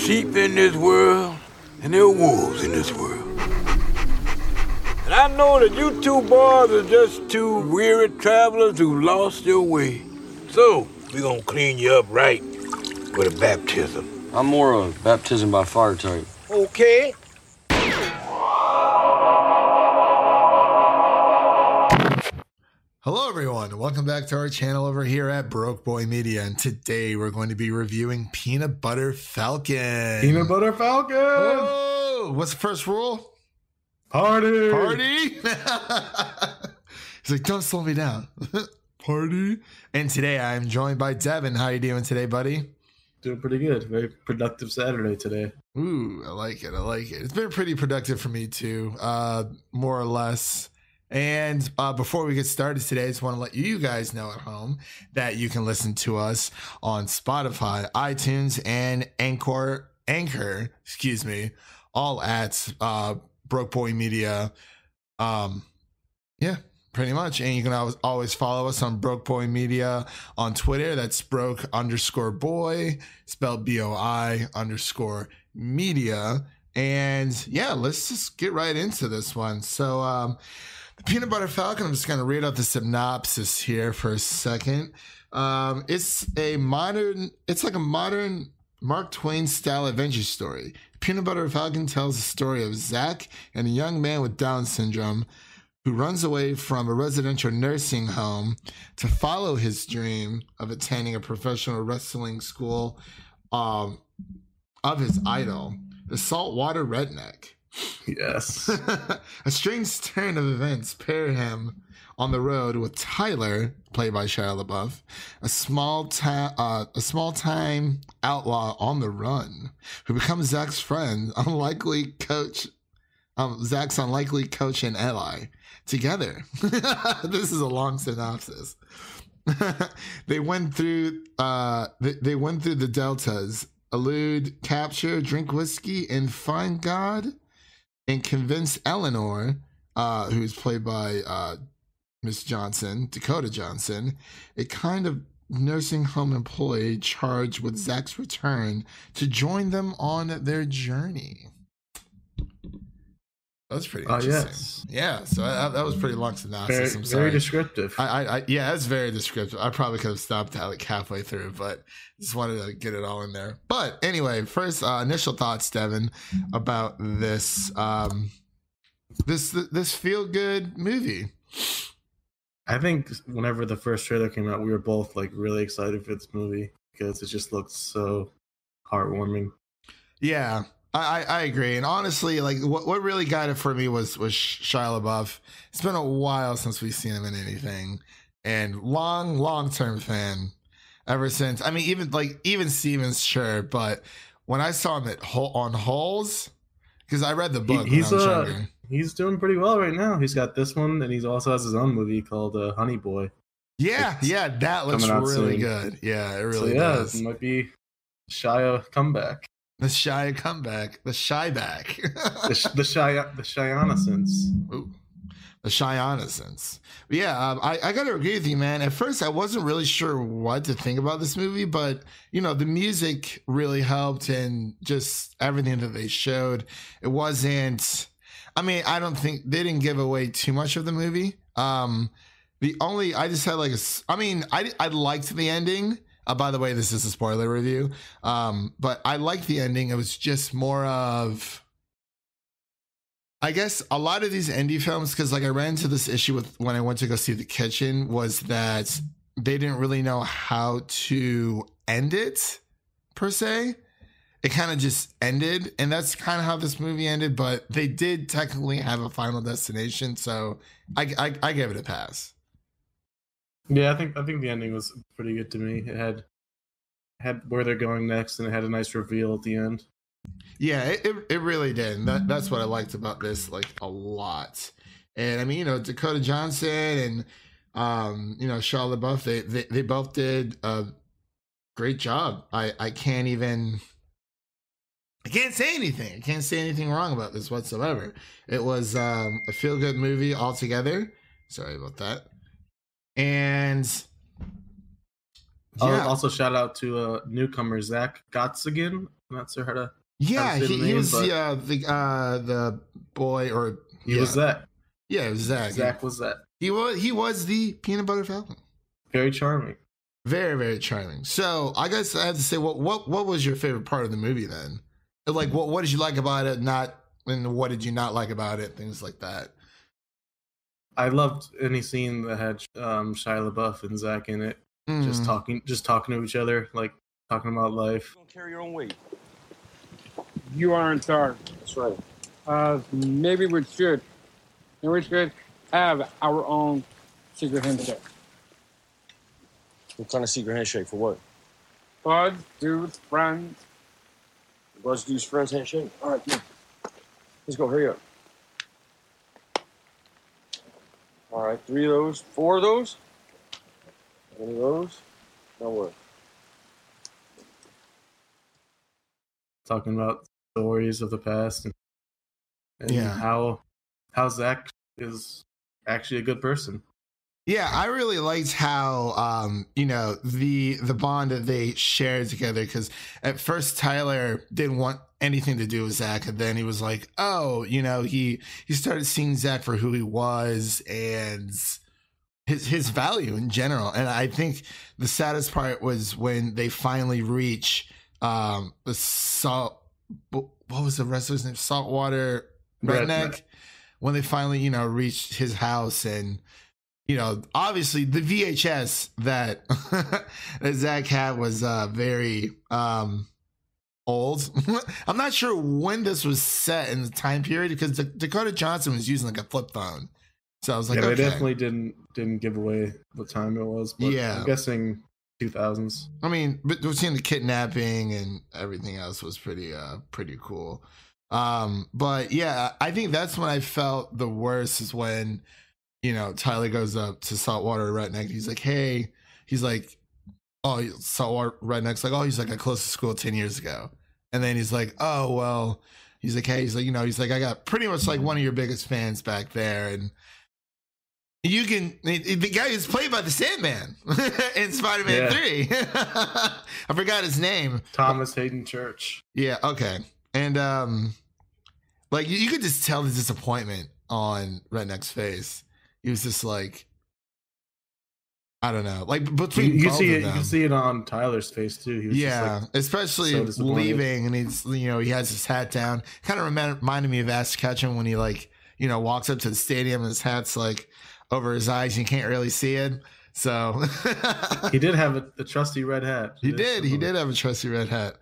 sheep in this world, and there are wolves in this world. And I know that you two boys are just two weary travelers who lost your way. So, we're gonna clean you up right with a baptism. I'm more of a baptism by fire type. Okay? Hello, everyone. Welcome back to our channel over here at Broke Boi Media. And today we're going to be reviewing Peanut Butter Falcon. Peanut Butter Falcon. Oh, what's the first rule? Party. Party. He's like, don't slow me down. Party. And today I am joined by Devin. How are you doing today, buddy? Doing pretty good. Very productive Saturday today. Ooh, I like it. I like it. It's been pretty productive for me too, uh, more or less. And uh, before we get started today, I just want to let you guys know at home that you can listen to us on Spotify, iTunes, and Anchor. Anchor, excuse me, all at uh, Broke Boi Media. Um, yeah, pretty much. And you can always, follow us on Broke Boi Media on Twitter. That's broke underscore boy, spelled B O I underscore media. And yeah, let's just get right into this one. So, um, Peanut Butter Falcon, I'm just going to read out the synopsis here for a second. Um, it's a modern, it's like a modern Mark Twain style adventure story. Peanut Butter Falcon tells the story of Zach and a young man with Down syndrome who runs away from a residential nursing home to follow his dream of attending a professional wrestling school um, of his idol, the saltwater redneck. Yes. a strange turn of events pair him on the road with Tyler, played by Shia LaBeouf, a small time, uh, a small time outlaw on the run, who becomes Zach's friend, unlikely coach, um, Zach's unlikely coach and ally. Together, this is a long synopsis. they went through, uh, they, they went through the deltas, elude capture, drink whiskey, and find God and convince Eleanor, uh, who's played by uh, Miss Johnson, Dakota Johnson, a kind of nursing home employee charged with Zach's return to join them on their journey. That was pretty Oh, interesting. yes. Yeah, so that, that was pretty long synopsis. very, I'm very descriptive. I, I, yeah, that's very descriptive. I probably could have stopped like halfway through, but just wanted to get it all in there. But anyway, first uh, initial thoughts, Devin, about this um, this this feel good movie. I think whenever the first trailer came out, we were both like really excited for this movie because it just looked so heartwarming. Yeah, I, I I agree. And honestly, like what, what really got it for me was was Shia LaBeouf. It's been a while since we've seen him in anything, and long long term fan ever since. I mean, even like even Stevens, sure, but when I saw him at on Holes, because I read the He- book he's when I was uh, younger. he's doing pretty well right now. He's got this one, and he also has his own movie called uh, Honey Boy. Yeah, it's yeah, that looks really soon. good. Yeah, it really so yeah, does. it might be Shia comeback. The shy comeback, the shy back, The sh- the Shia the. Ooh, the shy innocence. Yeah, um, I, I gotta agree with you, man. At first, I wasn't really sure what to think about this movie, but you know, the music really helped, and just everything that they showed. It wasn't. I mean, I don't think they didn't give away too much of the movie. Um, the only I just had like a. I mean, I I liked the ending. Uh, by the way, this is a spoiler review. Um, but I like the ending. It was just more of. I guess a lot of these indie films, because like I ran into this issue with when I went to go see The Kitchen, was that they didn't really know how to end it per se. It kind of just ended, and that's kind of how this movie ended. But they did technically have a final destination, so I I, I gave it a pass. Yeah, I think I think the ending was pretty good to me. It had had where they're going next, and it had a nice reveal at the end. Yeah, it, it, really did. And that, that's what I liked about this, like a lot. And I mean, you know, Dakota Johnson and um, you know, Shia LaBeouf, they, they they both did a great job. I I can't even I can't say anything. I can't say anything wrong about this whatsoever. It was um, a feel good movie altogether. Sorry about that. And Yeah. Also, shout out to uh, newcomer Zach Gottsagen. I'm not sure how to. Yeah, say the he, he was the uh, the uh, the boy, or He yeah, was Zach. yeah, it was Zach. Zach was that. He was he was the peanut butter falcon. Very charming. Very very charming. So I guess I have to say, what what what was your favorite part of the movie then? Like, what what did you like about it? Not and what did you not like about it? Things like that. I loved any scene that had um, Shia LaBeouf and Zach in it, just Mm. talking, just talking to each other, like talking about life. Don't carry your own weight. You are in charge. That's right. Uh, maybe we should. Maybe we should have our own secret handshake. What kind of secret handshake for what? Bud, dudes, friends. Let's do friends handshake. All right, come on. Let's go. Hurry up. All right, three of those, four of those. one of those? No work. talking about stories of the past and, and Yeah. how how Zach is actually a good person. Yeah, I really liked how um, you know the the bond that they shared together. Because at first Tyler didn't want anything to do with Zach, and then he was like, "Oh, you know," he he started seeing Zach for who he was and his his value in general. And I think the saddest part was when they finally reach um, the salt. What was the wrestler's name? Saltwater Redneck. Redneck. When they finally, you know, reached his house and you know, obviously the VHS that that Zach had was uh very um old. I'm not sure when this was set in the time period because D- Dakota Johnson was using like a flip phone. So I was like, yeah, okay. they definitely didn't didn't give away what time it was. But Yeah. I'm guessing 2000s. I mean, but between the kidnapping and everything else was pretty uh pretty cool. Um, but yeah, I think that's when I felt the worst is when, you know, Tyler goes up to Saltwater Redneck. He's like, hey, he's like, oh, Saltwater Redneck's like, oh, he's like, I closed the school 10 years ago. And then he's like, oh, well, he's like, hey, he's like, you know, he's like, I got pretty much like one of your biggest fans back there. And you can, the guy who's played by the Sandman in Spider Man Yeah. 3. I forgot his name. Thomas Haden Church. Yeah, okay. And um like you, you could just tell the disappointment on Redneck's face. He was just like I don't know. Like You, between you both see it. You can see it on Tyler's face too. He was yeah, just like, especially so leaving and he's you know, he has his hat down. Kind of reminded me of Ash Ketchum when he like, you know, walks up to the stadium and his hat's like over his eyes, you can't really see it. So he did have a, a trusty red hat. He did. He did have a trusty red hat,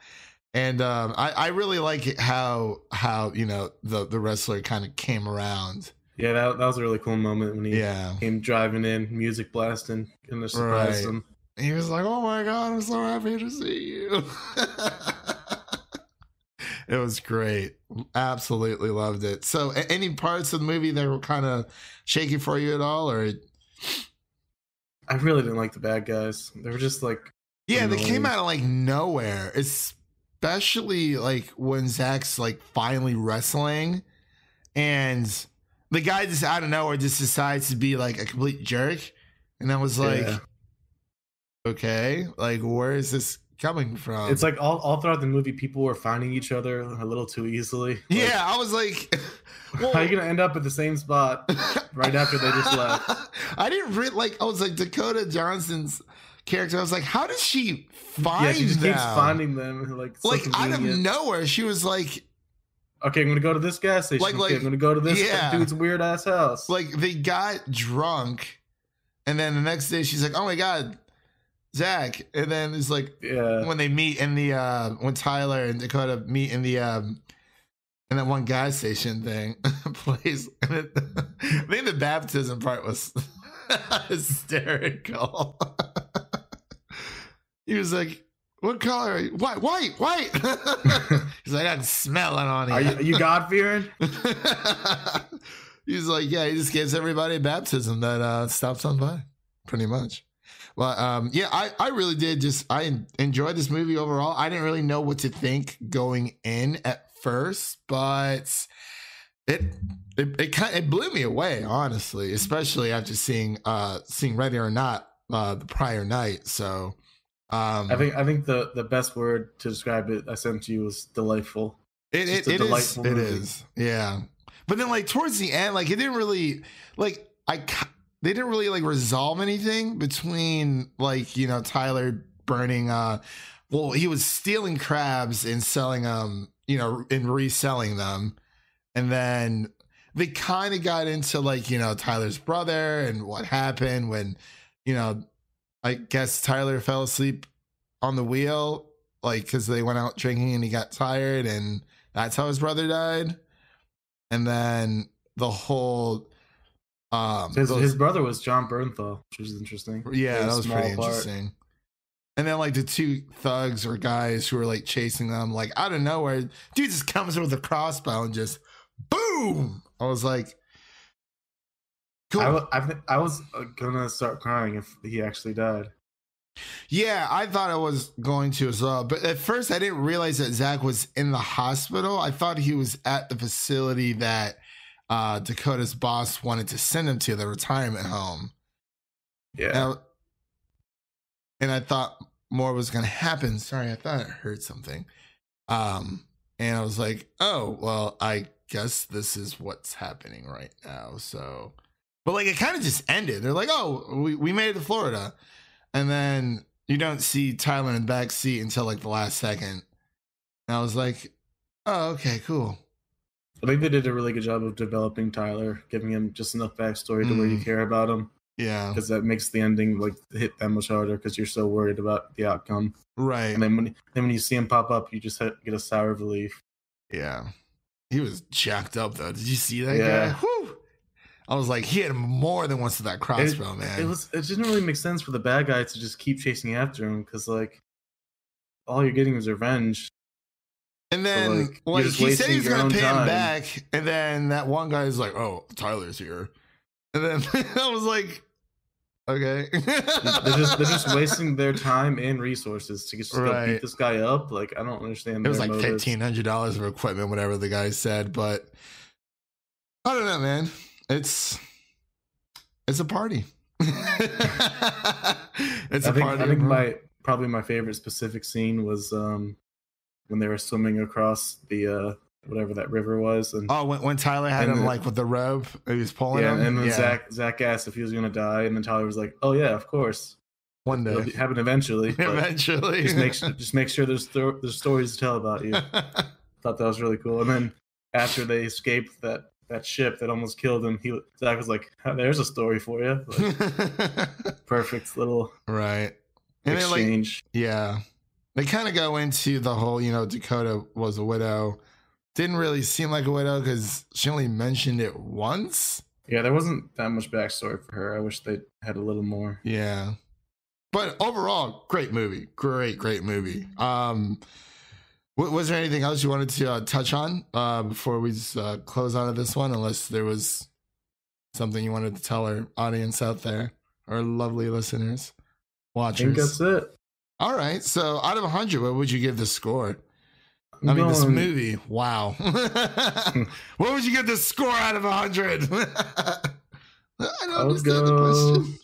and um, I, I really like how how you know the the wrestler kind of came around. Yeah, that, that was a really cool moment when he Yeah, came driving in, music blasting, and they surprised Right. him. he was like, "Oh my god, I'm so happy to see you." it was great. Absolutely loved it. So, any parts of the movie that were kind of shaky for you at all, or I really didn't like the bad guys. They were just like, Yeah, they came out of like nowhere, especially like when Zach's like finally wrestling and the guy just out of nowhere just decides to be like a complete jerk. And I was like, Yeah. okay, like where is this coming from? it's like all, all throughout the movie, people were finding each other a little too easily. Like, yeah, I was like, well, how are you gonna end up at the same spot right after they just left? I didn't really like, I was like, Dakota Johnson's character. I was like, how does she find yeah, she them? keeps finding them. Like, like out of nowhere, she was like, Okay, I'm gonna go to this gas station. Like- okay, like- I'm gonna go to this yeah. dude's weird ass house. like they got drunk and then the next day she's like oh my god zach and then it's like yeah, when they meet in the uh when tyler and dakota meet in the um in that one gas station thing place it, i think the baptism part was hysterical he was like what color are you white white white he's like i'm smelling on you, are you God fearing? He's like, yeah, he just gives everybody a baptism that uh, stops on by, pretty much. Well, um, yeah, I, I really did just I enjoyed this movie overall. I didn't really know what to think going in at first, but it it it kind it blew me away, honestly, especially after seeing uh seeing Ready or Not uh the prior night. So Um, I think I think the the best word to describe it I sent to you was delightful. it it, it is delightful it movie. is yeah. But then like towards the end, like it didn't really like I they didn't really like resolve anything between like you know Tyler burning uh well he was stealing crabs and selling them you know and reselling them and then they kind of got into like you know Tyler's brother and what happened when you know I guess Tyler fell asleep on the wheel like because they went out drinking and he got tired and that's how his brother died and then the whole um His, those- his brother was Jon Bernthal, which was interesting. yeah, that was pretty part. interesting. And then like the two thugs or guys who were like chasing them, like out of nowhere, dude just comes in with a crossbow and just boom. I was like, cool. I, wa- I, I was gonna start crying if he actually died. yeah, I thought I was going to as well, but at first I didn't realize that Zach was in the hospital. I thought he was at the facility that uh, Dakota's boss wanted to send him to, the retirement home. Yeah, And I, and I thought more was going to happen. Sorry, I thought I heard something. Um, and I was like, oh, well, I guess this is what's happening right now. So, but like it kind of just ended. They're like, oh, we, we made it to Florida. And then you don't see Tyler in the back seat until like the last second. And I was like, oh, okay, cool. I think they did a really good job of developing Tyler, giving him just enough backstory to where you Mm. care about him, Yeah. because that makes the ending like hit that much harder because you're so worried about the outcome. Right. And then when then when you see him pop up, you just ha- get a sour relief. Yeah. He was jacked up though. Did you see that Yeah. guy? I was like, he had more than once to that crossbow, man. It was it didn't really make sense for the bad guy to just keep chasing after him because like all you're getting is revenge. and then like, like, you're he said he was gonna pay him back, and then that one guy is like, "Oh, Tyler's here," and then I was like, "Okay." they're just they're just wasting their time and resources to just Right. beat this guy up. Like I don't understand. It was like fifteen hundred dollars of equipment, whatever the guy said. But I don't know, man. It's it's a party. it's I a think party. I think my probably my favorite specific scene was um when they were swimming across the uh whatever that river was and Oh, when, when Tyler had him the- like with the rope, he was pulling yeah, him. and then yeah, Zach Zach asked if he was gonna die, and then Tyler was like, "Oh yeah, of course, one day, it'll happen eventually." eventually. just make su- just make sure there's sto- there's stories to tell about you. Thought that was really cool. And then after they escaped that that ship that almost killed him, he Zach was like, "There's a story for you." Like, perfect little right. And then like exchange. yeah. They kind of go into the whole, you know, Dakota was a widow. Didn't really seem like a widow because she only mentioned it once. yeah, there wasn't that much backstory for her. I wish they had a little more. Yeah. But overall, great movie. Great, great movie. Um, was there anything else you wanted to uh, touch on uh, before we uh, close out of this one? Unless there was something you wanted to tell our audience out there, our lovely listeners, watchers. I think that's it. All right. So, out of 100, what would you give this score? I mean, this movie. Wow. what would you give this score out of 100? I don't I'll understand the question.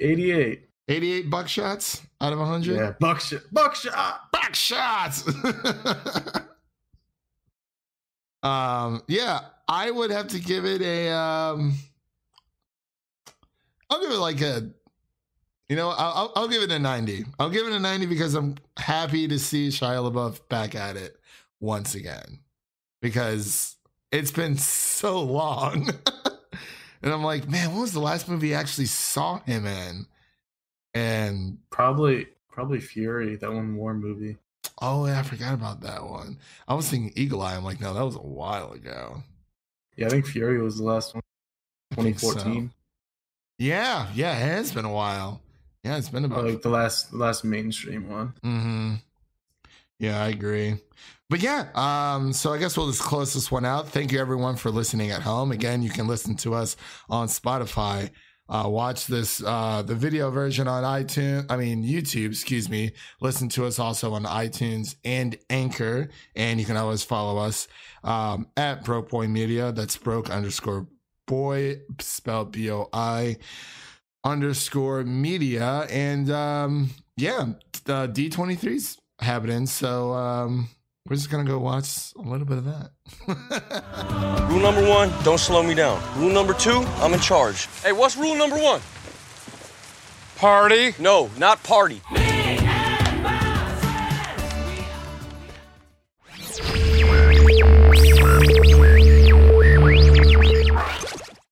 88. 88 buckshots out of 100? Yeah, buckshot. Buckshot. Buckshots. um, yeah, I would have to give it a um I'll give it like a you know, I'll, I'll- I'll give it a 90. I'll give it a 90 because I'm happy to see Shia LaBeouf back at it once again because it's been so long. and I'm like, man, what was the last movie I actually saw him in? And Probably, probably Fury. That one war movie. oh, yeah, I forgot about that one. I was thinking Eagle Eye. I'm like, no, that was a while ago. Yeah, I think Fury was the last one. I think so. 2014. Yeah, yeah, it has been a while. Yeah, it's been about. Like the last, the last mainstream one. Mm-hmm. Yeah, I agree. But yeah, um, so I guess we'll just close this one out. Thank you everyone for listening at home. Again, you can listen to us on Spotify. Uh, watch this uh, the video version on iTunes. I mean YouTube, excuse me. Listen to us also on iTunes and Anchor, and you can always follow us um, at Broke Boi Media. That's broke underscore boy spelled B O I. underscore media. And um, yeah, uh, D23's happening. So um, we're just going to go watch a little bit of that. Rule number one, don't slow me down. Rule number two, I'm in charge. Hey, what's rule number one? Party. No, not party.